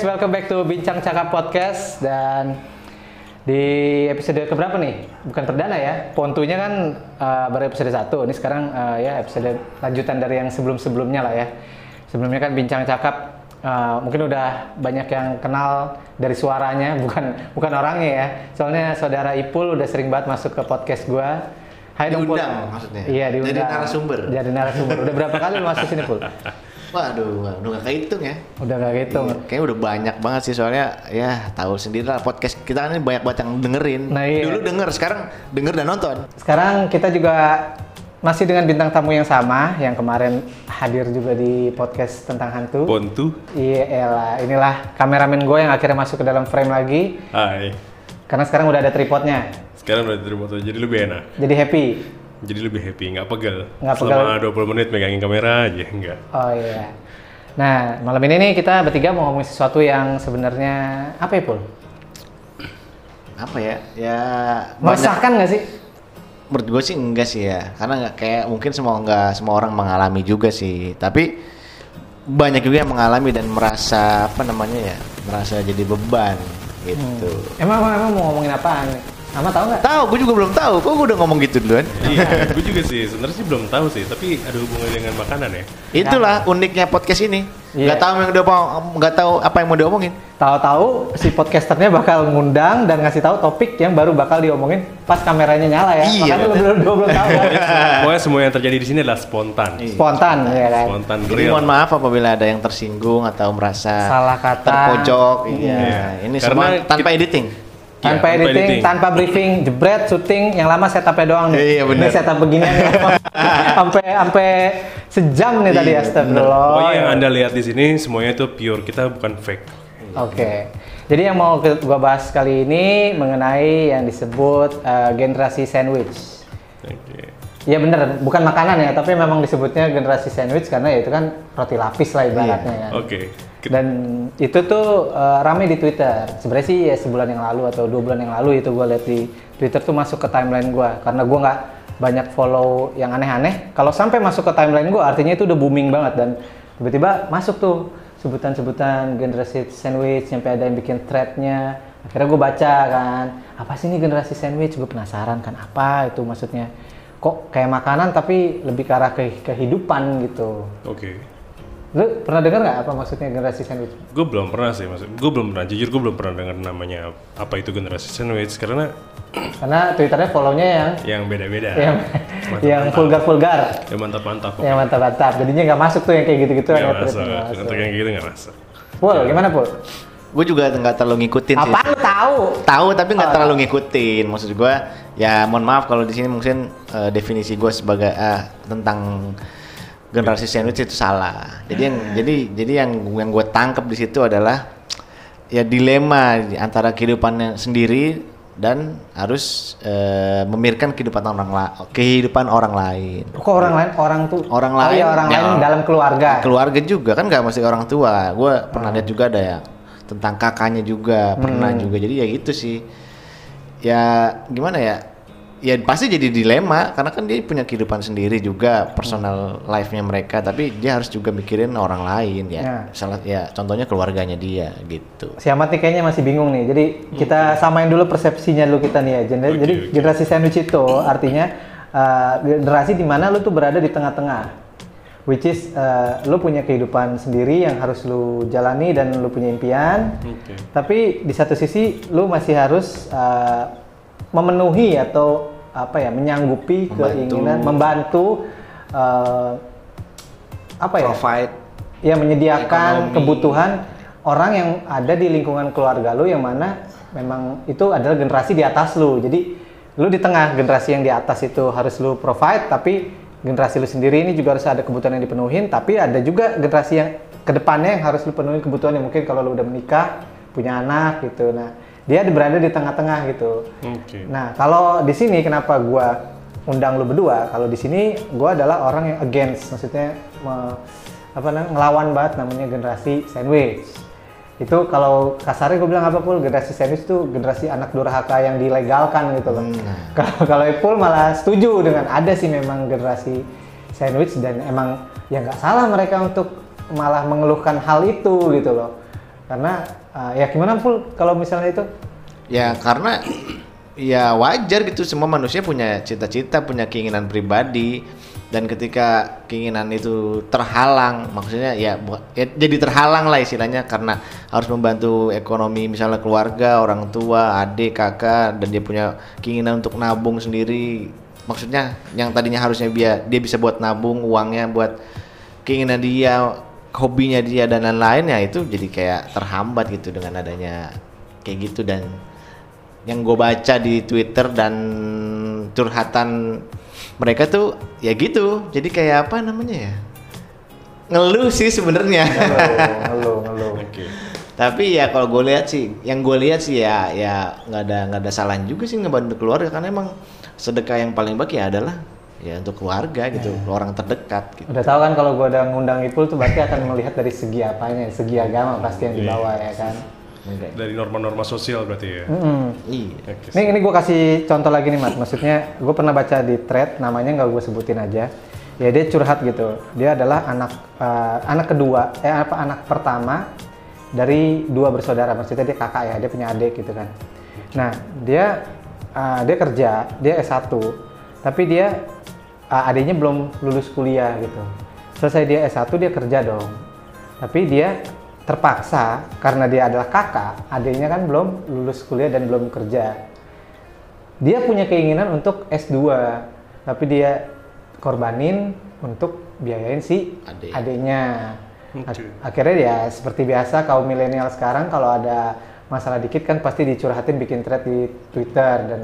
guys, welcome back to Bincang Cakap Podcast dan di episode keberapa nih? Bukan perdana ya, pontunya kan uh, baru episode 1, ini sekarang uh, ya episode lanjutan dari yang sebelum-sebelumnya lah ya. Sebelumnya kan Bincang Cakap uh, mungkin udah banyak yang kenal dari suaranya, bukan bukan orangnya ya. Soalnya saudara Ipul udah sering banget masuk ke podcast gua. Hai dong, Pul. Diundang maksudnya? Iya, diundang. Jadi narasumber? Jadi narasumber. Udah berapa kali lu masuk sini, Pul? Waduh, udah gak kehitung ya. Udah gak gitu. Iya, Kayaknya udah banyak banget sih soalnya ya tahu sendiri lah podcast kita kan ini banyak banget yang dengerin. Nah, iya. Dulu denger, sekarang denger dan nonton. Sekarang kita juga masih dengan bintang tamu yang sama yang kemarin hadir juga di podcast tentang hantu. Pontu. Iya, elah. inilah kameramen gue yang akhirnya masuk ke dalam frame lagi Hai. karena sekarang udah ada tripodnya. Sekarang udah terima foto, jadi lebih enak. Jadi happy. Jadi lebih happy, nggak pegel. Nggak pegel. Selama 20 menit megangin kamera aja, enggak. Oh iya. Nah, malam ini nih kita bertiga mau ngomongin sesuatu yang sebenarnya apa ya, Pul? Apa ya? Ya. Meresahkan nggak sih? Menurut gue sih enggak sih ya, karena nggak kayak mungkin semua enggak semua orang mengalami juga sih. Tapi banyak juga yang mengalami dan merasa apa namanya ya, merasa jadi beban gitu. Emang, emang, emang mau ngomongin apaan? nih? Ama tahu nggak? Tahu, gue juga belum tahu. Kok gue udah ngomong gitu duluan? Iya, gue juga sih. Sebenarnya sih belum tahu sih, tapi ada hubungannya dengan makanan ya. Itulah uniknya podcast ini. Iya. Nggak tahu yang udah nggak tahu apa yang mau diomongin. Tahu-tahu si podcasternya bakal ngundang dan ngasih tahu topik yang baru bakal diomongin pas kameranya nyala ya. Iya, Makanya belum belum belum tahu. Pokoknya semua yang terjadi di sini adalah spontan. Spontan ya kan. Spontan Jadi mohon maaf apabila ada yang tersinggung atau merasa Salah kata. terpojok. Iya. Iya. Ini Karena semua tanpa editing. Tanpa tanpa editing, editing. tanpa briefing, jebret, syuting, yang lama setupnya doang nih. Iya, bener. Ini setup beginian. Sampai sampai sejam nih tadi Iya, astagfirullah. Pokoknya yang anda lihat di sini semuanya itu pure, kita bukan fake. Oke. Jadi yang mau ke- gua bahas kali ini mengenai yang disebut eh, generasi sandwich. Oke. Ya bener, bukan makanan ya, tapi memang disebutnya generasi sandwich karena ya itu kan roti lapis lah ibaratnya kan. Oke. Dan itu tuh eh, rame di Twitter. Sebenarnya sih ya sebulan yang lalu atau dua bulan yang lalu itu gue lihat di Twitter tuh masuk ke timeline gue karena gue nggak banyak follow yang aneh-aneh. Kalau sampai masuk ke timeline gue artinya itu udah booming banget dan tiba-tiba masuk tuh sebutan-sebutan generasi sandwich sampai ada yang bikin threadnya. Akhirnya gue baca kan, apa sih ini generasi sandwich? Gue penasaran kan apa itu maksudnya? Kok kayak makanan tapi lebih ke arah ke kehidupan gitu. Oke. Lu pernah dengar nggak apa maksudnya generasi sandwich? Gue belum pernah sih, maksud gue belum pernah. Jujur gue belum pernah dengar namanya apa itu generasi sandwich karena Karena twitternya follow-nya yang yang beda-beda. yang Mantap-mantap. yang vulgar-vulgar, Yang mantap-mantap. yang mantap-mantap. Jadinya nggak masuk tuh yang kayak gitu-gitu Nggak ya, masuk. terus nggak masuk. Untuk yang gitu nggak masuk. Pul, gimana Pul? Gue juga nggak terlalu ngikutin sih. Apa lu tahu? Tahu tapi nggak Oh. terlalu ngikutin. Maksud gue ya mohon maaf kalau di sini mungkin eh, definisi gue sebagai eh, tentang generasi sandwich itu salah. Jadi yang jadi jadi yang yang gue tangkap di situ adalah ya dilema di antara kehidupannya sendiri dan harus eh, memikirkan kehidupan orang la- kehidupan orang lain. Kok orang lain orang tuh Orang Oh iya, lain, orang ya. lain dalam keluarga. keluarga juga kan nggak mesti orang tua gue pernah lihat juga ada ya tentang kakaknya juga pernah juga jadi ya gitu sih ya gimana ya ya pasti jadi dilema karena kan dia punya kehidupan sendiri juga personal life-nya mereka tapi dia harus juga mikirin orang lain ya Ya. salah ya contohnya keluarganya dia gitu Si Ahmad nih kayaknya masih bingung nih. Jadi kita samain dulu persepsinya dulu kita nih ya. Gener- Oke, Jadi oke. generasi sandwich itu artinya uh, generasi di mana lu tuh berada di tengah-tengah. Which is uh, lu punya kehidupan sendiri yang harus lu jalani dan lu punya impian. Oke. Tapi di satu sisi lu masih harus uh, memenuhi atau apa ya menyanggupi Membantu. keinginan membantu uh, apa ya provide ya menyediakan Ekonomi. kebutuhan orang yang ada di lingkungan keluarga lu yang mana memang itu adalah generasi di atas lu jadi lu di tengah generasi yang di atas itu harus lu provide tapi generasi lu sendiri ini juga harus ada kebutuhan yang dipenuhin tapi ada juga generasi yang ke depannya yang harus lu penuhi kebutuhannya mungkin kalau lu udah menikah punya anak gitu nah dia berada di tengah-tengah gitu Oke. Nah, kalau di sini kenapa gua undang lu berdua? Kalau di sini gua adalah orang yang against, maksudnya me- apa namanya ngelawan banget namanya generasi sandwich. Itu kalau kasarnya gue bilang apa pul generasi sandwich itu generasi anak durhaka yang dilegalkan gitu loh. Kalau kalau Ipul malah setuju dengan ada sih memang generasi sandwich dan emang ya nggak salah mereka untuk malah mengeluhkan hal itu gitu loh. Karena uh, ya gimana full kalau misalnya itu? Ya karena ya wajar gitu. Semua manusia punya cita-cita, punya keinginan pribadi. Dan ketika keinginan itu terhalang, maksudnya ya, ya jadi terhalang lah istilahnya. Karena harus membantu ekonomi misalnya keluarga, orang tua, adik, kakak dan dia punya keinginan untuk nabung sendiri. Maksudnya yang tadinya harusnya dia dia bisa buat nabung uangnya buat keinginan dia, hobinya dia dan lain-lain ya itu jadi kayak terhambat gitu dengan adanya kayak gitu. Dan yang gue baca di Twitter dan curhatan mereka tuh ya gitu. Jadi kayak apa namanya ya? Ngeluh sih sebenarnya. Ngeluh, ngeluh. Oke. tapi ya kalau gue lihat sih yang gue lihat sih ya ya nggak ada nggak ada salahnya juga sih ngebantu keluarga. Karena emang sedekah yang paling baik ya adalah ya untuk keluarga gitu orang terdekat gitu Udah tahu kan kalau gua udah ngundang Ipul tuh berarti akan melihat dari segi apanya, segi agama pasti yang dibawa ya kan. Enggak. Dari norma-norma sosial berarti ya. Mm-mm. iya Oke. Nih ini gue kasih contoh lagi nih Mat, maksudnya gue pernah baca di thread, namanya nggak gue sebutin aja. Ya dia curhat gitu. Dia adalah anak eh, anak kedua, eh apa anak pertama dari dua bersaudara. Maksudnya dia kakak ya, dia punya adik gitu kan. Nah dia eh, dia kerja, dia S1, tapi dia adiknya belum lulus kuliah gitu. Selesai dia S1 dia kerja dong. Tapi dia terpaksa karena dia adalah kakak, adiknya kan belum lulus kuliah dan belum kerja. Dia punya keinginan untuk S2, tapi dia korbanin untuk biayain si Adik. adiknya. Akhirnya ya seperti biasa kaum milenial sekarang kalau ada masalah dikit kan pasti dicurhatin bikin thread di Twitter dan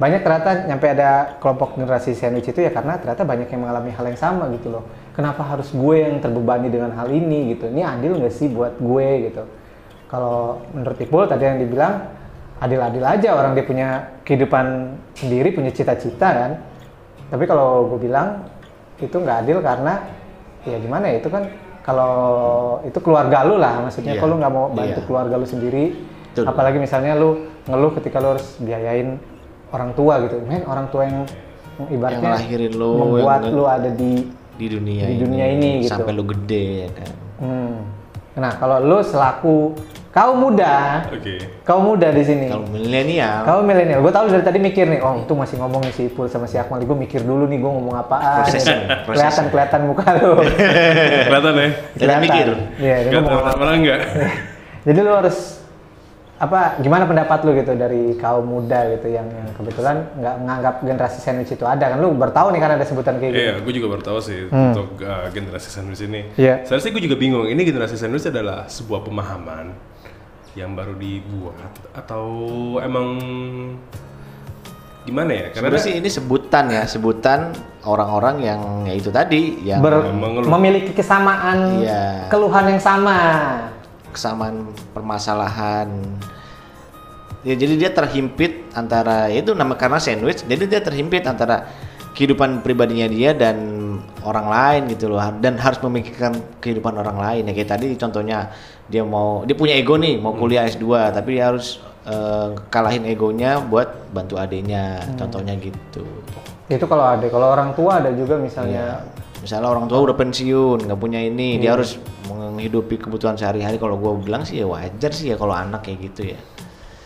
banyak ternyata nyampe ada kelompok generasi sandwich itu ya karena ternyata banyak yang mengalami hal yang sama gitu loh. Kenapa harus gue yang terbebani dengan hal ini gitu? Ini adil nggak sih buat gue gitu? Kalau menurut Ipul tadi yang dibilang adil-adil aja orang dia punya kehidupan sendiri, punya cita-cita kan. Tapi kalau gue bilang itu nggak adil karena ya gimana ya itu kan kalau itu keluarga lu lah maksudnya Iya. kalau lu nggak mau bantu Iya. keluarga lu sendiri Betul. apalagi misalnya lu ngeluh ketika lu harus biayain orang tua gitu men orang tua yang yang ibaratnya Yang ngelahirin lu, membuat yang- lu ada di di dunia Di dunia ini, gitu. sampai lu gede ya kan hmm. nah kalau lu selaku kaum muda Oke. kaum muda di sini kalau milenial Kau milenial, gue tahu dari tadi mikir nih, oh itu masih ngomong si Ipul sama si Akmal, gue mikir dulu nih gue ngomong apaan. Prosesnya, kelihatan kelihatan muka lu. Kelihatan ya? Jangan mikir. Iya, dia Kelihatan ngomong apa. enggak? Jadi lu harus apa? Gimana pendapat lu gitu dari kaum muda gitu yang, yang kebetulan nggak menganggap generasi sandwich itu ada kan? Lu bertahu nih kan ada sebutan kayak gitu. Iya, gue juga baru tahu sih Hmm. untuk uh, generasi sandwich ini. Iya. Seharusnya gue juga bingung. Ini generasi sandwich adalah sebuah pemahaman yang baru dibuat atau emang gimana ya? Karena Sebenarnya sih ini sebutan ya, sebutan orang-orang yang ya itu tadi yang Ber- mengeluh. memiliki kesamaan Iya. keluhan yang sama. kesamaan permasalahan. Ya jadi dia terhimpit antara ya itu nama karena sandwich, jadi dia terhimpit antara kehidupan pribadinya dia dan orang lain gitu loh. Dan harus memikirkan kehidupan orang lain. Ya kayak tadi contohnya dia mau dia punya ego nih mau kuliah S2 tapi dia harus eh, kalahin egonya buat bantu adiknya contohnya gitu. Itu kalau ada, kalau orang tua ada juga misalnya. Misalnya orang tua udah pensiun nggak punya ini dia harus menghidupi kebutuhan sehari-hari. Kalau gue bilang sih ya wajar sih ya kalau anak kayak gitu ya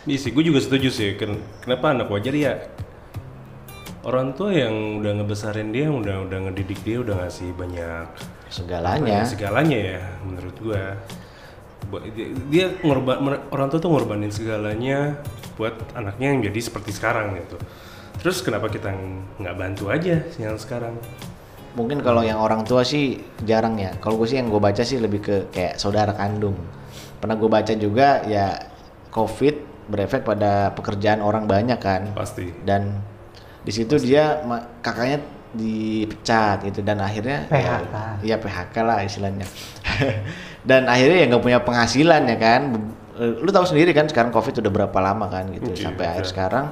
Iya sih, gue juga setuju sih. Ken- Kenapa anak wajar ya? Orang tua yang udah ngebesarin dia, udah udah ngedidik dia, udah ngasih banyak segalanya segalanya ya menurut gua. Buat- dia- Dia ngorban orang tua tuh ngorbanin segalanya buat anaknya yang jadi seperti sekarang gitu. Terus kenapa kita ng- nggak bantu aja yang sekarang? mungkin kalau yang orang tua sih jarang ya kalau gue sih yang gue baca sih lebih ke kayak saudara kandung pernah gue baca juga ya covid berefek pada pekerjaan orang banyak kan Pasti. dan di situ dia kakaknya dipecat gitu dan akhirnya ya- PHK. iya PHK lah istilahnya dan akhirnya ya nggak punya penghasilan ya kan lu tahu sendiri kan sekarang covid udah berapa lama kan gitu Oke, sampai akhir iya. sekarang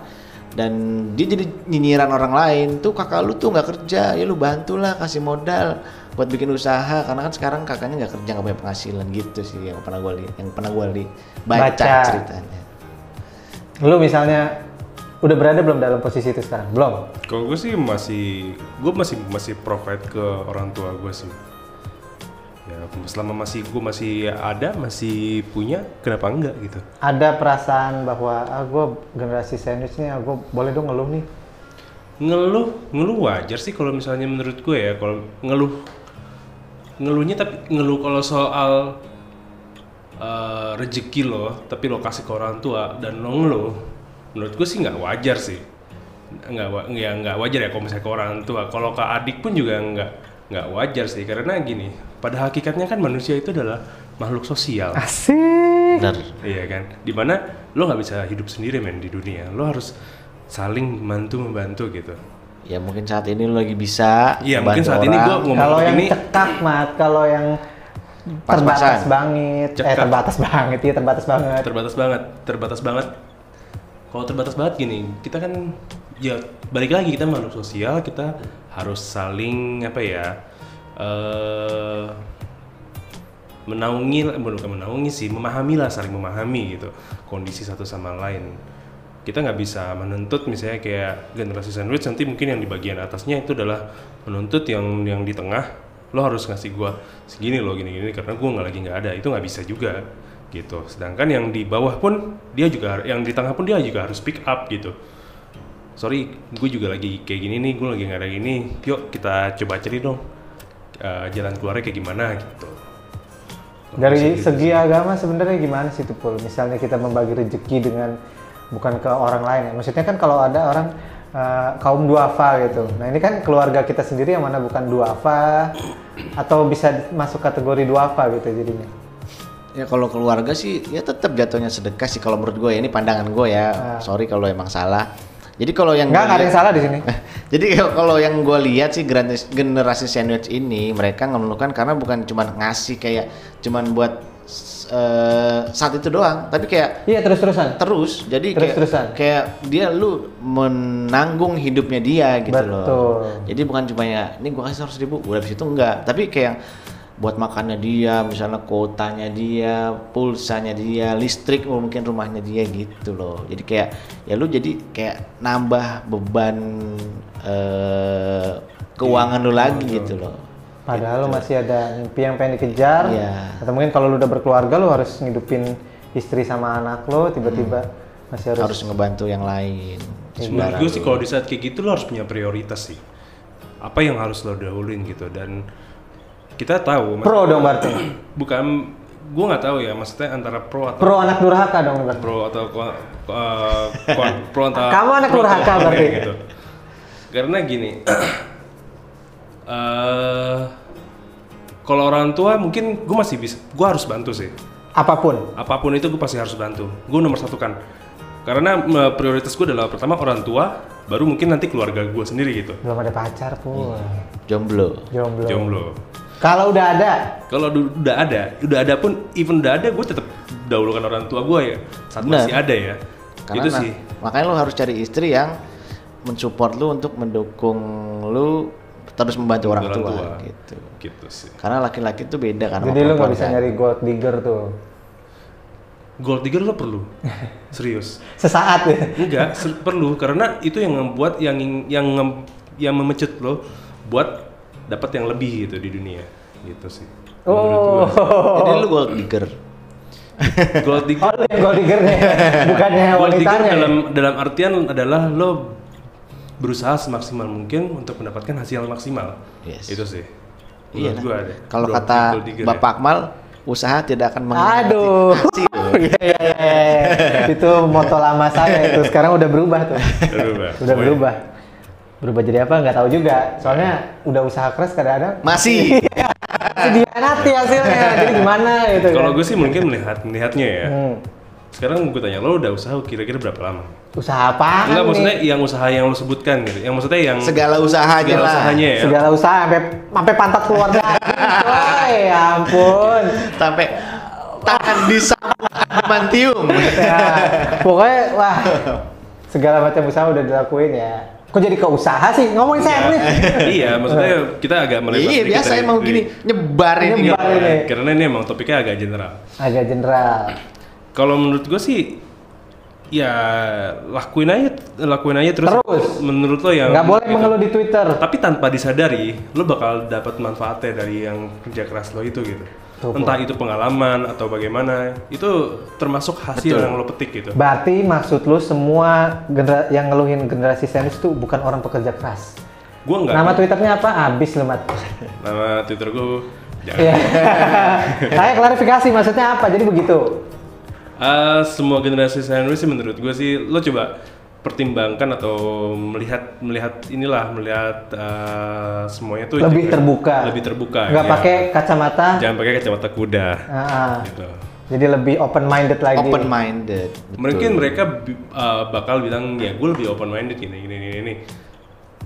dan dia jadi nyinyiran orang lain tuh kakak lu tuh nggak kerja ya lu bantulah kasih modal buat bikin usaha karena kan sekarang kakaknya nggak kerja nggak punya penghasilan gitu sih yang pernah gue lihat yang pernah gue lihat baca, Baca. ceritanya Lu misalnya udah berada belum dalam posisi itu sekarang? Belum. Kalau gue sih masih, gue masih masih provide ke orang tua gue sih. ya selama masih gue masih ada masih punya kenapa enggak gitu Ada perasaan bahwa ah gue generasi sandwich nih, ah, gue boleh dong ngeluh nih. ngeluh ngeluh wajar sih kalau misalnya menurut gue ya kalau ngeluh ngeluhnya tapi ngeluh kalau soal eh, rezeki lo tapi lo kasih ke orang tua dan lo ngeluh menurut gue sih nggak wajar sih nggak ya nggak wajar ya kalau misalnya ke orang tua kalau ke adik pun juga nggak nggak wajar sih karena gini pada hakikatnya kan manusia itu adalah makhluk sosial Asik. Benar. Iya kan, di mana lo nggak bisa hidup sendiri men di dunia, lo harus saling bantu membantu gitu. Ya mungkin saat ini lu lagi bisa Iya, mungkin saat ini orang. gua ngomong Kalau yang begini, cekak mat, kalau yang Pas-pasan. terbatas banget, eh Cekak. terbatas banget, iya terbatas banget. terbatas banget, terbatas banget. Kalau terbatas banget gini, kita kan ya balik lagi kita makhluk sosial, kita harus saling apa ya, eh menaungi, bukan menaungi sih, memahami lah, saling memahami gitu kondisi satu sama lain. Kita nggak bisa menuntut misalnya kayak generasi sandwich nanti mungkin yang di bagian atasnya itu adalah menuntut yang yang di tengah lo harus ngasih gua segini lo gini gini karena gua nggak lagi nggak ada itu nggak bisa juga gitu. Sedangkan yang di bawah pun dia juga yang di tengah pun dia juga harus pick up gitu. Sorry, gue juga lagi kayak gini nih, gue lagi nggak ada gini. Yuk kita coba cari dong eh, jalan keluarnya kayak gimana gitu. Dari segi agama sebenarnya gimana sih tuh Pul? Misalnya kita membagi rezeki dengan bukan ke orang lain ya. Maksudnya kan kalau ada orang eh, kaum duafa gitu. Nah ini kan keluarga kita sendiri yang mana bukan duafa atau bisa masuk kategori duafa gitu jadinya. Ya kalau keluarga sih ya tetap jatuhnya sedekah sih kalau menurut gue ya ini pandangan gue ya. Sorry kalau emang salah. Jadi kalau yang nggak ada yang salah di sini. Jadi kalau- yang gue lihat sih generasi, generasi sandwich ini mereka ngeluhkan karena bukan cuma ngasih kayak cuman buat eh, saat itu doang, tapi kayak Iya terus-terusan. terus. Jadi kayak Terus-terusan. kayak dia lu menanggung hidupnya dia gitu Betul. loh. Jadi bukan cuma ya ini gua kasih seratus ribu, udah habis itu enggak. Tapi kayak buat makannya dia, misalnya kuotanya dia, pulsanya dia, listrik mungkin rumahnya dia gitu loh. Jadi kayak ya lu jadi kayak nambah beban eh keuangan lu lagi gitu loh. Padahal lo masih ada mimpi yang pengen dikejar. Iya. Atau mungkin kalau lu udah berkeluarga lo harus ngidupin istri sama anak lo, tiba-tiba masih harus, Harus ngebantu yang lain. Menurut gue sih kalau di saat kayak gitu lo harus punya prioritas sih. Apa yang harus lo dahuluin gitu dan kita tahu pro dong berarti. bukan gue nggak tahu ya maksudnya antara pro atau Pro anak durhaka dong berarti. pro atau kon- pro antara Kamu anak durhaka berarti. gitu. Karena gini, eh kalau orang tua mungkin gue masih bisa, gue harus bantu sih. Apa pun. Apa pun itu gue pasti harus bantu. Gue nomor satu kan. Karena prioritas gue adalah pertama orang tua, baru mungkin nanti keluarga gue sendiri gitu. Belum ada pacar pun. Jomblo. Jomblo. Jomblo. Kalau udah ada, Kalau udah ada, udah ada pun, even udah ada, gue tetap dahulukan orang tua gue ya. Saat Benar. masih ada ya. Karena itu sih. makanya lo harus cari istri yang mensupport lu untuk mendukung lu terus membantu orang, Orang tua, tua. gitu. Gitu sih. Karena laki-laki tuh beda kan. jadi lu nggak perempuan bisa kan. nyari gold digger tuh. Gold digger lo perlu. Serius. Sesaat ya. Enggak, se- perlu karena itu yang membuat yang yang ngem- yang memecut lo buat dapat yang lebih gitu di dunia. Gitu sih. Oh, Jadi lu gold digger. Gold digger, oh lu yang gold diggernya, bukannya gold digger ya? dalam dalam artian adalah lo berusaha semaksimal mungkin untuk mendapatkan hasil maksimal. Yes. Itu sih. Iya. Kalau kata. Bapak Akmal, usaha tidak akan mengkhianati Aduh. hasil. Iya, iya, iya. itu moto lama saya itu. Sekarang udah berubah tuh. Udah berubah. Udah Oh, berubah. Berubah jadi apa nggak tahu juga. Soalnya udah usaha keras kadang-kadang Masih. masih dihianati hasilnya. Jadi gimana gitu kan. Kalau gue sih mungkin melihat melihatnya ya. Hmm. Sekarang gue tanya lo udah usaha kira-kira berapa lama? Usaha apa? Enggak maksudnya yang usaha yang lo sebutkan gitu. Yang maksudnya yang Segala usahanya segala lah. usahanya ya. segala usaha sampai sampai pantat keluar. Coy, ya ampun. Sampai tangan disambung mantium. Ya, pokoknya wah segala macam usaha udah dilakuin ya. Kok jadi ke usaha sih? Ngomongin sandwich. iya, maksudnya kita agak melebar Iya biasa emang gini nyebar ini. Nyebar. Iya, ini. karena ini emang topiknya agak general. Agak general. Kalau menurut gue sih ya lakuin aja lakuin aja terus, Terus. menurut lo yang nggak boleh gitu. mengeluh di Twitter. tapi tanpa disadari lo bakal dapat manfaatnya dari yang kerja keras lo itu gitu Tuh, entah itu pengalaman atau bagaimana itu termasuk hasil Betul. yang lo petik gitu Berarti maksud lu semua genera yang ngeluhin generasi sandwich itu bukan orang pekerja keras. gue nggak Nama Twitternya apa? Abis lu, Mat. nama twitter jangan Iya. Saya klarifikasi maksudnya apa? Jadi begitu. Eh, semua generasi sandwich sih menurut gue sih lo coba pertimbangkan atau melihat melihat inilah melihat eh, semuanya tuh Lebih terbuka. lebih terbuka Nggak ya. pakai kacamata. jangan pakai kacamata kuda Ah, ah. gitu Jadi lebih open minded lagi. Open minded. mungkin mereka eh, bakal bilang ya gue lebih open minded gini gini gini, gini.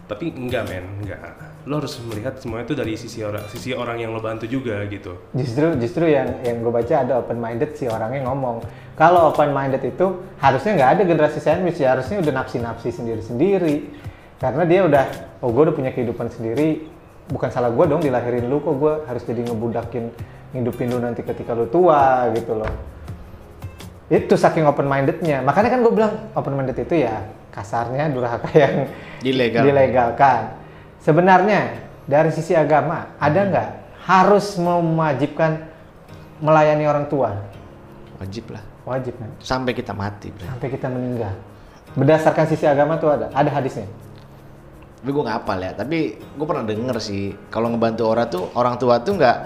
tapi enggak men enggak lo harus melihat semuanya itu dari sisi orang sisi orang yang lo bantu juga gitu Justru justru yang yang gue baca ada open minded si orangnya ngomong. Kalau open minded itu harusnya nggak ada generasi sandwich ya harusnya udah nafsi nafsi sendiri sendiri. Karena dia udah oh gue udah punya kehidupan sendiri. Bukan salah gue dong dilahirin lu kok gue harus jadi ngebudakin ngidupin lu nanti ketika lu tua gitu loh. Itu saking open mindednya. Makanya kan gue bilang open minded itu ya kasarnya durhaka yang Dilegal. dilegalkan. Sebenarnya dari sisi agama ada Hmm. nggak harus mewajibkan melayani orang tua? Wajib lah. Wajib kan? Sampai kita mati. Bro. Sampai kita meninggal. Berdasarkan sisi agama tuh ada, ada hadisnya. Tapi gue nggak hafal ya. Tapi gue pernah denger sih. Kalau ngebantu orang tuh orang tua tuh nggak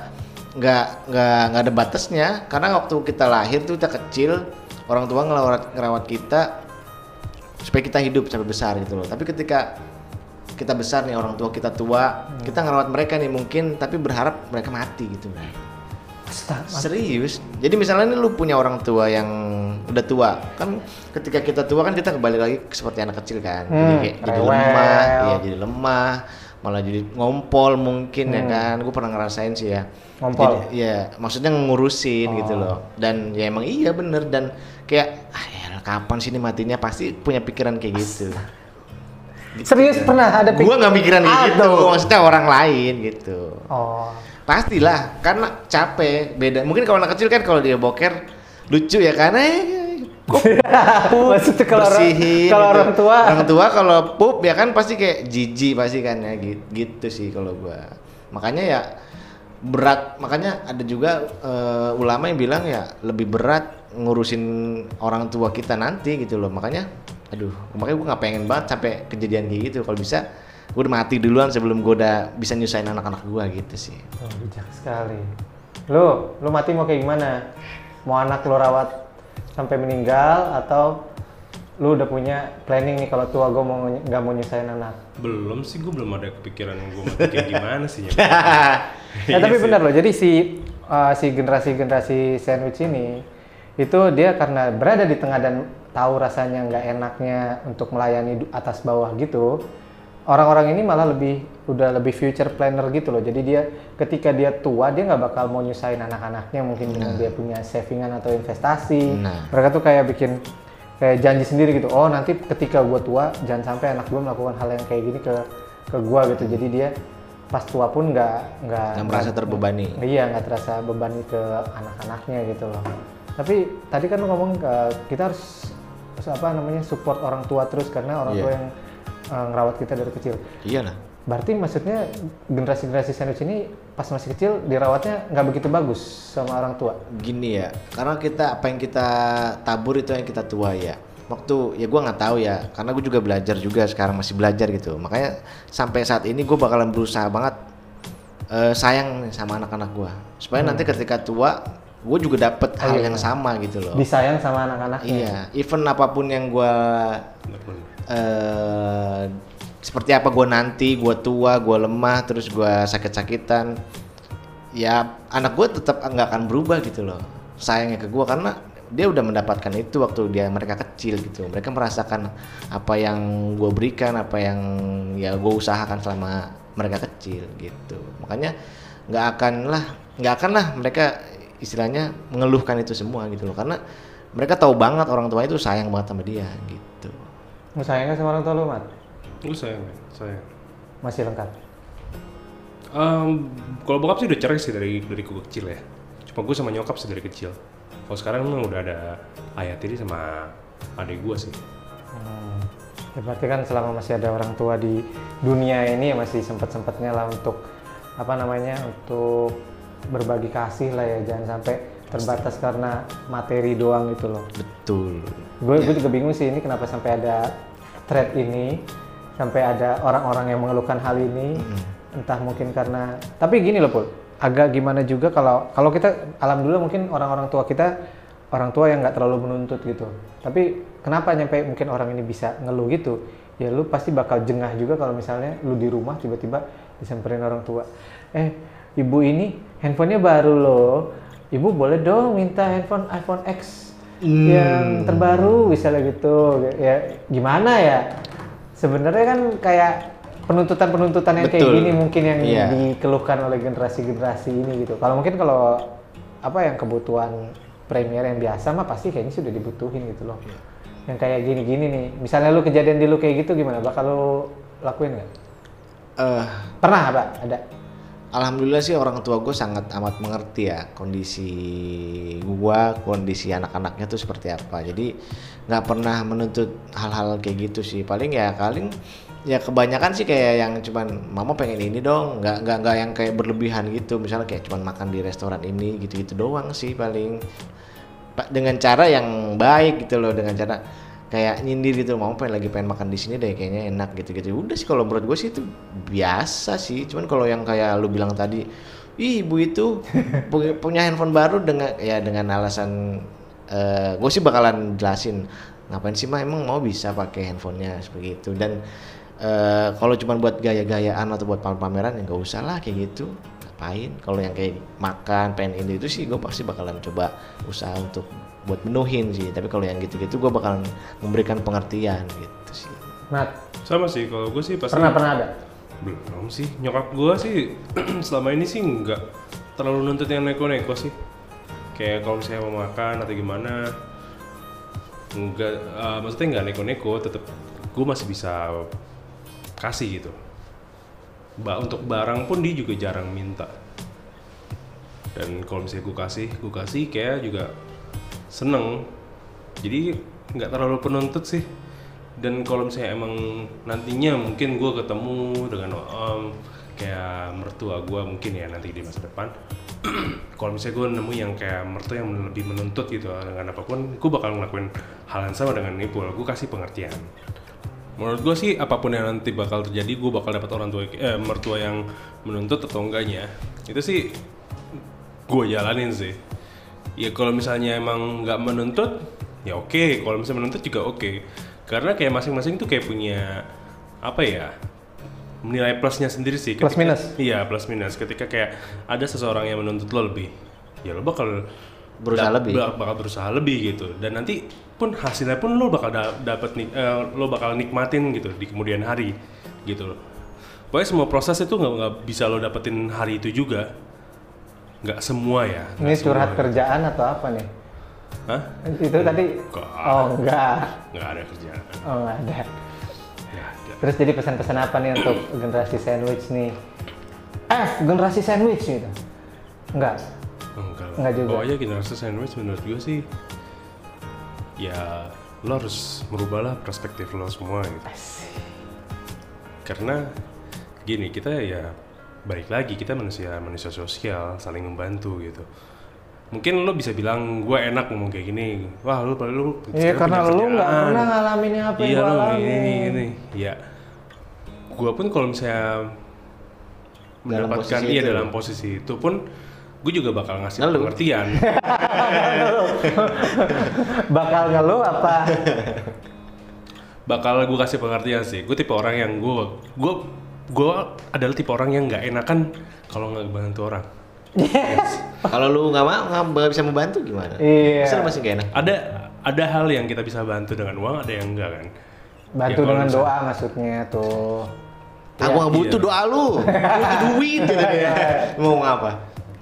nggak nggak nggak ada batasnya. Karena waktu kita lahir tuh kita kecil orang tua ngerawat ngerawat kita supaya kita hidup sampai besar gitu loh. Tapi ketika kita besar nih orang tua kita tua, kita ngerawat mereka nih mungkin tapi berharap mereka mati gitu. Astaga. Serius. Jadi misalnya nih lu punya orang tua yang udah tua, kan ketika kita tua kan kita kembali lagi seperti anak kecil kan. jadi Hmm, kayak jadi lemah, iya jadi lemah, malah jadi ngompol mungkin ya Hmm. kan. Gue pernah ngerasain sih ya. Ngompol? Jadi, Iya, maksudnya ngurusin Oh. gitu loh. Dan ya emang iya bener dan kayak ah ya kapan sih ini matinya pasti punya pikiran kayak gitu. Serius pernah ada pik- Gua nggak pikiran kayak gitu, Aduh. maksudnya orang lain gitu. Oh. Pastilah, karena capek. Beda. Mungkin kalau anak kecil kan kalau dia boker lucu ya karena Maksudnya kalau orang, bersihin. kalau gitu. orang tua orang tua kalau pup ya kan pasti kayak jijik pasti kan ya gitu, gitu sih kalau gua. Makanya ya berat. Makanya ada juga eh, ulama yang bilang ya lebih berat ngurusin orang tua kita nanti gitu loh. Makanya aduh, makanya gua nggak pengen banget sampai kejadian kayak gitu. Kalau bisa gua udah mati duluan sebelum gua udah bisa nyusahin anak-anak gua gitu sih. Oh, bijak sekali. Lu, lu mati mau kayak gimana? Mau anak lu rawat sampai meninggal atau lu udah punya planning nih kalau tua gue mau nggak mau nyusahin anak? belum sih gue belum ada kepikiran gue mati kayak gimana sih. Ya, tapi Iya benar loh. Jadi si uh, si generasi-generasi sandwich ini itu dia karena berada di tengah dan tahu rasanya nggak enaknya untuk melayani atas bawah gitu. Orang-orang ini malah lebih udah lebih future planner gitu loh. Jadi dia ketika dia tua dia nggak bakal mau nyusahin anak-anaknya mungkin dengan dia punya savingan atau investasi. Nah. Mereka tuh kayak bikin kayak janji sendiri gitu. Oh nanti ketika gua tua jangan sampai anak gua melakukan hal yang kayak gini ke ke gua gitu. Jadi dia pas tua pun nggak nggak merasa terbebani. Iya nggak terasa beban ke anak-anaknya gitu loh. Tapi tadi kan lu ngomong ke kita harus apa namanya support orang tua terus karena orang Iya. tua yang eh, ngerawat kita dari kecil. Iyalah. Berarti maksudnya generasi-generasi sandwich ini pas masih kecil dirawatnya nggak begitu bagus sama orang tua. Gini ya, karena kita apa yang kita tabur itu yang kita tua ya. Waktu ya gua nggak tahu ya, karena gue juga belajar juga sekarang masih belajar gitu. Makanya sampai saat ini gue bakalan berusaha banget eh, sayang sama anak-anak gua supaya nanti ketika tua gue juga dapet hal iya, yang sama gitu loh. Disayang sama anak-anaknya. Iya, even apa pun yang gua eh seperti apa gua nanti, gua tua, gua lemah, terus gua sakit-sakitan, ya anak gua tetap nggak akan berubah gitu loh. Sayangnya ke gua karena dia udah mendapatkan itu waktu dia mereka kecil gitu. Mereka merasakan apa yang gua berikan, apa yang ya gua usahakan selama mereka kecil gitu. Makanya nggak akan lah, nggak akan lah mereka istilahnya mengeluhkan itu semua gitu loh karena mereka tahu banget orang tua itu sayang banget sama dia gitu. Lu sayang nggak sama orang tua lu, Mat? gue sayang sayang Masih lengkap. Em, kalau bokap sih udah cerai sih dari dari gue kecil ya. Cuma gue sama nyokap sih dari kecil. Kalau sekarang memang udah ada ayah tiri sama adik gue sih Hmm. Ya berarti kan selama masih ada orang tua di dunia ini ya masih sempat-sempatnya lah untuk apa namanya untuk berbagi kasih lah ya jangan sampai terbatas karena materi doang gitu loh. Betul. Gue gue juga bingung sih ini kenapa sampai ada thread ini sampai ada orang-orang yang mengeluhkan hal ini. Entah mungkin karena tapi gini loh pul. Agak gimana juga kalau kalau kita alhamdulillah mungkin orang-orang tua kita orang tua yang nggak terlalu menuntut gitu. Tapi kenapa nyampe mungkin orang ini bisa ngeluh gitu? Ya lu pasti bakal jengah juga kalau misalnya lu di rumah tiba-tiba disamperin orang tua. Eh ibu ini handphonenya baru loh. Ibu boleh dong minta handphone iPhone X yang terbaru misalnya gitu. Ya gimana ya? Sebenarnya kan kayak penuntutan-penuntutan yang kayak Betul. gini mungkin yang Iya. dikeluhkan oleh generasi-generasi ini gitu. Kalau mungkin kalau apa yang kebutuhan premier yang biasa mah pasti kayaknya sudah dibutuhin gitu loh. Iya. yang kayak gini-gini nih. Misalnya lu kejadian di lu kayak gitu gimana? Bakal lu lakuin nggak? Eh, pernah apa ada Alhamdulillah sih orang tua gue sangat amat mengerti ya kondisi gua, kondisi anak-anaknya tuh seperti apa. Jadi nggak pernah menuntut hal-hal kayak gitu sih. Paling ya paling ya kebanyakan sih kayak yang cuman mama pengen ini dong, nggak nggak nggak yang kayak berlebihan gitu. Misalnya kayak cuman makan di restoran ini gitu-gitu doang sih paling. Dengan cara yang baik gitu loh, dengan cara kayak nyindir gitu mau pengen lagi pengen makan di sini deh kayaknya enak gitu gitu udah sih kalau menurut gue sih itu biasa sih. Cuman kalau yang kayak lu bilang tadi ih ibu itu pu- punya handphone baru dengan ya dengan alasan eh gue sih bakalan jelasin ngapain sih mah emang mau bisa pakai handphonenya? Seperti itu dan eh kalau cuman buat gaya-gayaan atau buat pamer-pameran ya nggak usah lah kayak gitu. Ngapain? Kalau yang kayak makan pengen ini itu sih gue pasti bakalan coba usaha untuk buat menuhin sih. Tapi kalau yang gitu-gitu gue bakalan memberikan pengertian gitu sih. Nat? Sama sih kalau gue sih pasti pernah pernah ada? Belum sih. Nyokap gue sih selama ini sih nggak terlalu nuntut yang neko-neko sih. Kayak kalau misalnya mau makan atau gimana nggak eh, maksudnya nggak neko-neko tetap gue masih bisa kasih gitu. Ba untuk barang pun dia juga jarang minta. Dan kalau misalnya gue kasih gue kasih kayak juga seneng. Jadi nggak terlalu penuntut sih. Dan kalau misalnya emang nantinya mungkin gue ketemu dengan om kayak mertua gue mungkin ya nanti di masa depan. Kalau misalnya gue nemu yang kayak mertua yang lebih menuntut gitu dengan apa pun gue bakal ngelakuin hal yang sama dengan Nipul gue kasih pengertian. Menurut gue sih apa pun yang nanti bakal terjadi gue bakal dapat orang tua eh, mertua yang menuntut atau enggaknya. Itu sih gue jalanin sih ya kalau misalnya emang nggak menuntut ya oke. Kalau misalnya menuntut juga oke. Karena kayak masing-masing tuh kayak punya apa ya nilai plusnya sendiri sih. Plus minus? iya plus minus. Ketika kayak ada seseorang yang menuntut lo lebih ya lo bakal Berusaha da- lebih. bak- bakal berusaha lebih gitu. Dan nanti pun hasilnya pun lo bakal da- dapat nik- eh, lo bakal nikmatin gitu di kemudian hari gitu pokoknya semua proses itu nggak bisa lo dapetin hari itu juga nggak semua ya ini nggak curhat semua. kerjaan atau apa nih Hah? itu tadi Enggak. oh enggak nggak ada kerjaan oh nggak ada ada. terus jadi pesan-pesan apa nih untuk generasi sandwich nih F generasi sandwich gitu enggak enggak lah. Nggak juga. pokoknya generasi sandwich menurut gue sih ya lo harus merubahlah perspektif lo semua gitu karena gini kita ya balik lagi kita manusia manusia sosial saling membantu gitu mungkin lo bisa bilang gue enak ngomong kayak gini wah lo lu Iya karena lu nggak pernah ngalamin apa yang iya gua lo alamin. ini ini ya gue pun kalau misalnya Dalam mendapatkan iya itu. dalam posisi itu pun gue juga bakal ngasih Ngeluh. pengertian Bakal ngeluh apa? bakal gue kasih pengertian sih gue tipe orang yang gue gue gue adalah tipe orang yang nggak enakan kalau nggak bantu orang. Kalau lu nggak mau nggak bisa membantu gimana? Iya. Masa lu masih gak enak? Ada ada hal yang kita bisa bantu dengan uang ada yang enggak kan? Bantu Ya, dengan doa maksudnya tuh. aku nggak butuh Iya. doa lu. Butuh duit gitu. Dia mau ngapa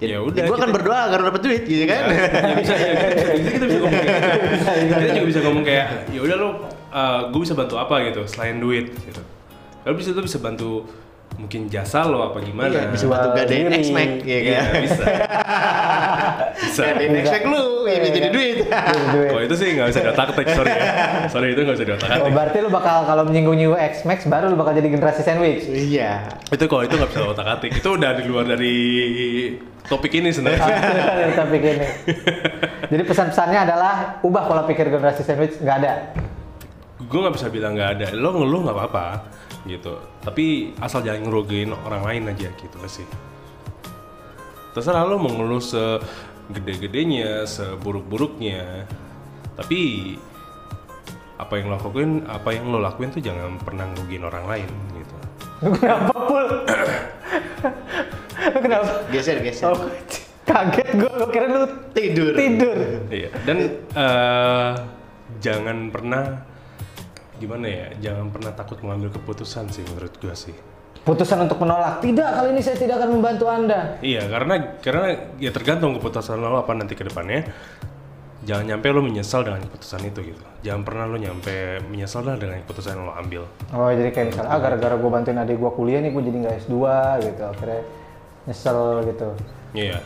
Ya udah, gue kan berdoa agar dapat duit gitu kan? Ya bisa ya kita, kita bisa ngomong kayak gitu. kita juga bisa ngomong kayak ya udah lo gue bisa bantu apa gitu selain duit gitu kalau bisa tuh bisa bantu mungkin jasa lo apa gimana Iya, bisa bantu gadein diri. X-Mac, ya Iya, kan? bisa bisa Gadein X-Mac lu, ini jadi duit. Jadi duit. kalau itu sih nggak bisa diotak atik sorry ya sorry itu nggak bisa diotak Oh, atik berarti lu bakal kalau menyinggung X Max baru lu bakal jadi generasi sandwich. Iya. itu kalau itu nggak bisa otak atik itu udah di luar dari topik ini sebenarnya Ah, Tapi gini. Jadi pesan-pesannya adalah ubah pola pikir generasi sandwich nggak ada. gue nggak bisa bilang nggak ada lo ngeluh nggak apa-apa gitu tapi asal jangan ngerugiin orang lain aja gitu sih terserah lo mau ngeluh segede-gedenya seburuk-buruknya tapi apa yang lo lakuin apa yang lo lakuin tuh jangan pernah ngerugiin orang lain gitu kenapa pul? kenapa? Geser, geser. Oh, kaget gue, gue kira lu Tidur. tidur. iya dan eh, jangan pernah gimana ya jangan pernah takut mengambil keputusan sih menurut gue sih Putusan untuk menolak. Tidak, kali ini saya tidak akan membantu Anda. Iya, karena karena ya tergantung keputusan lo apa nanti ke depannya. Jangan nyampe lo menyesal dengan keputusan itu gitu. Jangan pernah lo nyampe menyesal lah dengan keputusan yang lo ambil. Oh, jadi kayak misalnya, ah gara-gara gue bantuin adik gue kuliah nih, gue jadi nggak S2 gitu. Akhirnya nyesel gitu. Iya.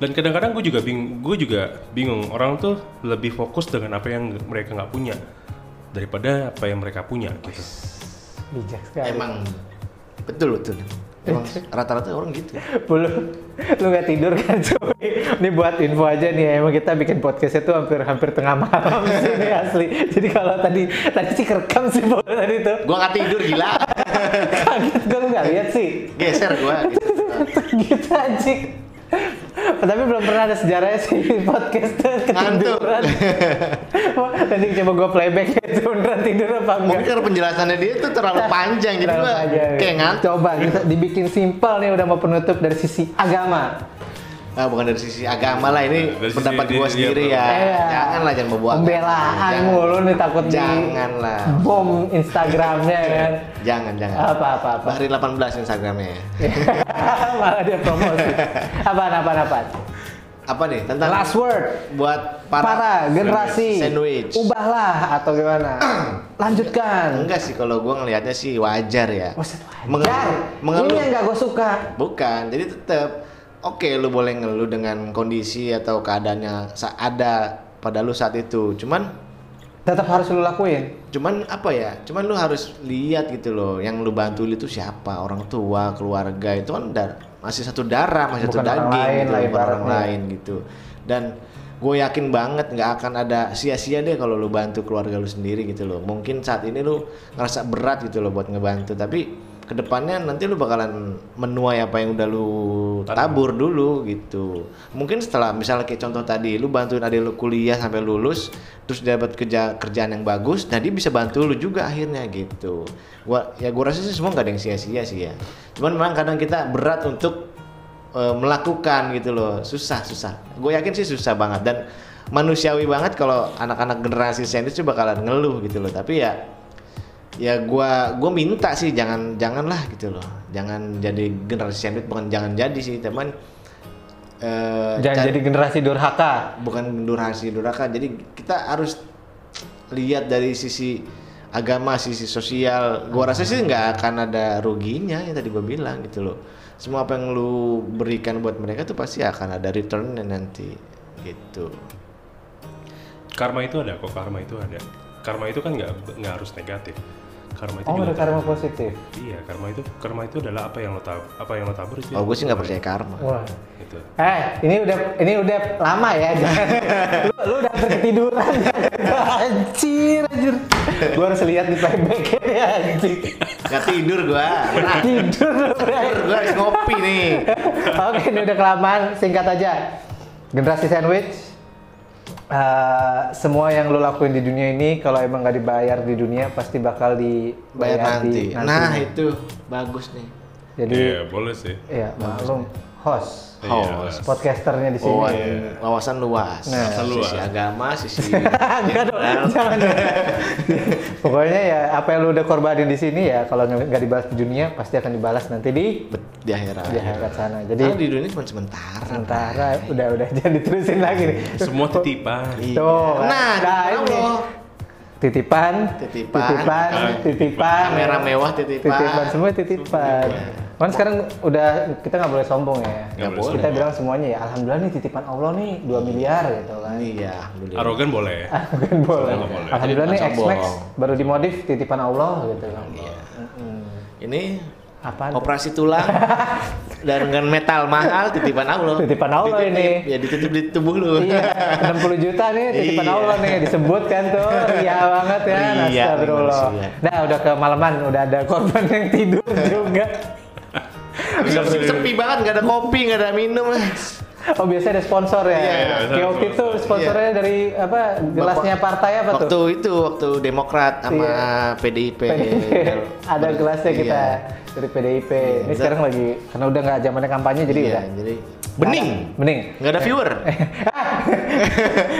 Dan kadang-kadang gue juga bing, gue juga bingung orang tuh lebih fokus dengan apa yang mereka nggak punya daripada apa yang mereka punya gitu. Bijak sekali. Emang betul betul. Emang rata-rata orang gitu. Belum, lu nggak tidur kan cuy? Ini buat info aja nih, emang kita bikin podcast itu hampir hampir tengah malam sih ini asli. Jadi kalau tadi tadi sih kerekam sih Bol, tadi tuh. Gua nggak tidur gila. Kaget gue lu nggak lihat sih. Geser gua. Gitu. gitu anjing. Tapi belum pernah ada sejarahnya sih podcast ketiduran. Nanti coba gue playback itu beneran tidur apa enggak? Mungkin karena penjelasannya dia tuh terlalu panjang jadi panjang. kayak ngantuk. Coba kita dibikin simpel nih udah mau penutup dari sisi agama. Ah, bukan dari sisi agama lah ini Dari pendapat dia sendiri ya. Iya. Janganlah jangan agama. Pembelaan Jangan. mulu nih takut di Janganlah. bom Instagramnya kan. Jangan jangan. Apa apa apa. Bahri 18 Instagramnya. Malah dia promosi. Apaan apaan apaan. Apa nih tentang Last word. buat para, Para, generasi sandwich. ubahlah atau gimana? Lanjutkan. Enggak sih kalau gua ngelihatnya sih wajar ya. Wajar. mengeluh. Ini yang gak gue suka. Bukan, jadi tetap oke lu boleh ngeluh dengan kondisi atau keadaannya ada pada lu saat itu. Cuman Tetap harus lu lakuin. cuman apa ya? Cuman lu harus lihat gitu loh, yang lu bantu itu siapa? Orang tua, keluarga itu kan dar- masih satu darah, masih Bukan satu orang daging lain gitu, bukan orang ibaratnya. lain gitu. Dan gue yakin banget nggak akan ada sia-sia deh kalau lu bantu keluarga lu sendiri gitu loh. Mungkin saat ini lu ngerasa berat gitu loh buat ngebantu, tapi ke depannya nanti lu bakalan menuai apa yang udah lu tabur dulu gitu. Mungkin setelah misalnya kayak contoh tadi, lu bantuin adik lu kuliah sampai lulus, terus dapat kerja kerjaan yang bagus, nah dia bisa bantu lu juga akhirnya gitu. Gua ya gua rasa sih semua nggak ada yang sia-sia sih ya. Cuman memang kadang kita berat untuk eh, melakukan gitu loh, susah susah. Gue yakin sih susah banget dan manusiawi banget kalau anak-anak generasi sandwich bakalan ngeluh gitu loh. Tapi ya ya gua gua minta sih jangan janganlah gitu loh jangan jadi generasi sandwich bukan jangan jadi sih teman eh, Jangan cari- jadi generasi durhaka. bukan durasi durhaka jadi kita harus lihat dari sisi agama sisi sosial gua rasa sih nggak akan ada ruginya yang tadi gua bilang gitu loh semua apa yang lu berikan buat mereka tuh pasti akan ada returnnya nanti gitu Karma itu ada kok, karma itu ada. Karma itu kan nggak nggak harus negatif. Karma itu Oh, juga ada karma positif. Iya, karma itu karma itu adalah apa yang lo tab apa yang lo tabur itu. oh gue sih nggak percaya karma Wah. Itu. Eh, ini udah ini udah lama ya. Jangan, lu, lu udah ketiduran. anjir, anjir. Gua harus lihat di playback ya, anjir. nggak tidur gua berat Tidur harus ngopi nih Oke, ini udah kelamaan. Singkat aja. Generasi sandwich. Eh, semua yang lo lakuin di dunia ini kalau emang nggak dibayar di dunia pasti bakal dibayar bayar nanti. di Nah itu bagus nih. Jadi Iya, boleh sih. ya maklum host Iya. Host. podcasternya di sini. Oh, wawasan luas. Nah. Wawasan luas. Sisi agama, sisi Enggak dong, jangan. Pokoknya ya apa yang lu udah korbanin di sini ya kalau nggak dibalas di dunia pasti akan dibalas nanti di di akhirat. di akhirat sana. Karena Jadi di dunia cuma sementara. sementara udah udah jangan diterusin lagi nih. Semua titipan. Iya. Tuh, Nah, nah di ini Allah. titipan, Titipan. titipan, titipan, Kamera mewah titipan. titipan semua titipan. Kan sekarang udah kita nggak boleh sombong ya. Nggak boleh kita bilang semuanya ya, alhamdulillah nih titipan Allah nih 2 miliar gitu kan. Iya. Arogan boleh. Kan boleh. Boleh. Alhamdulillah nih X-Max sombong. baru dimodif titipan Allah gitu kan. Iya. Ini Apaan? operasi tulang dan dengan metal mahal titipan Allah. Titipan Allah Dititip, ini. Ya dititip di tubuh lu. Iya, 60 juta nih titipan Iya. Allah nih disebut kan tuh. Ria banget ya. Ria, Astagfirullah. Nah, udah kemalaman, udah ada korban yang tidur juga. Sepi, sepi banget, nggak ada kopi, nggak ada minum. Oh, biasanya ada sponsor ya. Iya, iya, Kayak waktu itu sponsor. sponsornya dari apa? Gelasnya partai apa waktu tuh? itu waktu Demokrat sama Iya. PDIP. PDIP. ada gelasnya kita Iya. dari PDIP. Ini Iya. sekarang lagi karena udah nggak zamannya kampanye jadi Iya, udah. jadi bening. Bening. Nggak ada viewer,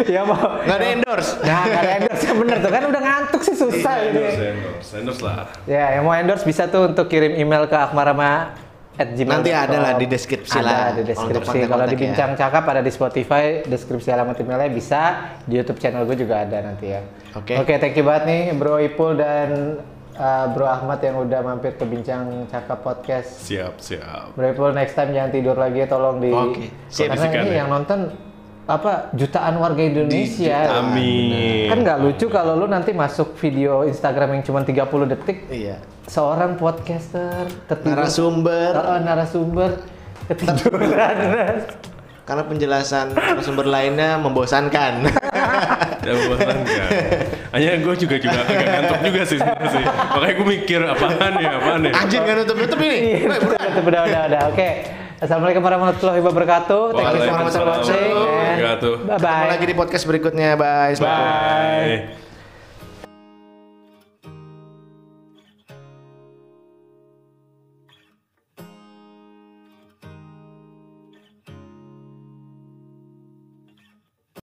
ya mau. nggak ada endorse. Nah, nggak ada endorse yang bener tuh kan udah ngantuk sih susah ini. Endorse, endorse, endorse lah. Ya, yang mau endorse bisa tuh untuk kirim email ke akmarama at gmail.com. Nanti ada lah di deskripsi ada lah. di Untuk deskripsi. Kalau di ya. bincang cakap ada di Spotify, deskripsi alamat emailnya bisa. Di YouTube channel gue juga ada nanti ya. Oke. Oke, thank you banget nih Bro Ipul dan uh, Bro Ahmad yang udah mampir ke bincang cakap podcast. Siap, siap. Bro Ipul next time jangan tidur lagi ya, tolong di Oke. Karena Siap, bisikan ini ya. yang nonton apa jutaan warga Indonesia. Amin. Kan nggak lucu kalau lu nanti masuk video Instagram yang cuma 30 detik Iya. seorang podcaster tertidur Narasumber. Oh, narasumber ketiduran Karena penjelasan narasumber lainnya membosankan. Ya membosankan. Hanya gue juga juga agak ngantuk juga sih sebenarnya sih. Makanya gue mikir apaan ya, apaan ya. Anjir nggak nutup-nutup ini. Iya, udah, udah, udah, udah. Oke. Assalamualaikum warahmatullahi wabarakatuh. Thank you so much for watching. wabarakatuh. Bye Ketemu bye. lagi di podcast berikutnya. Bye. Bye.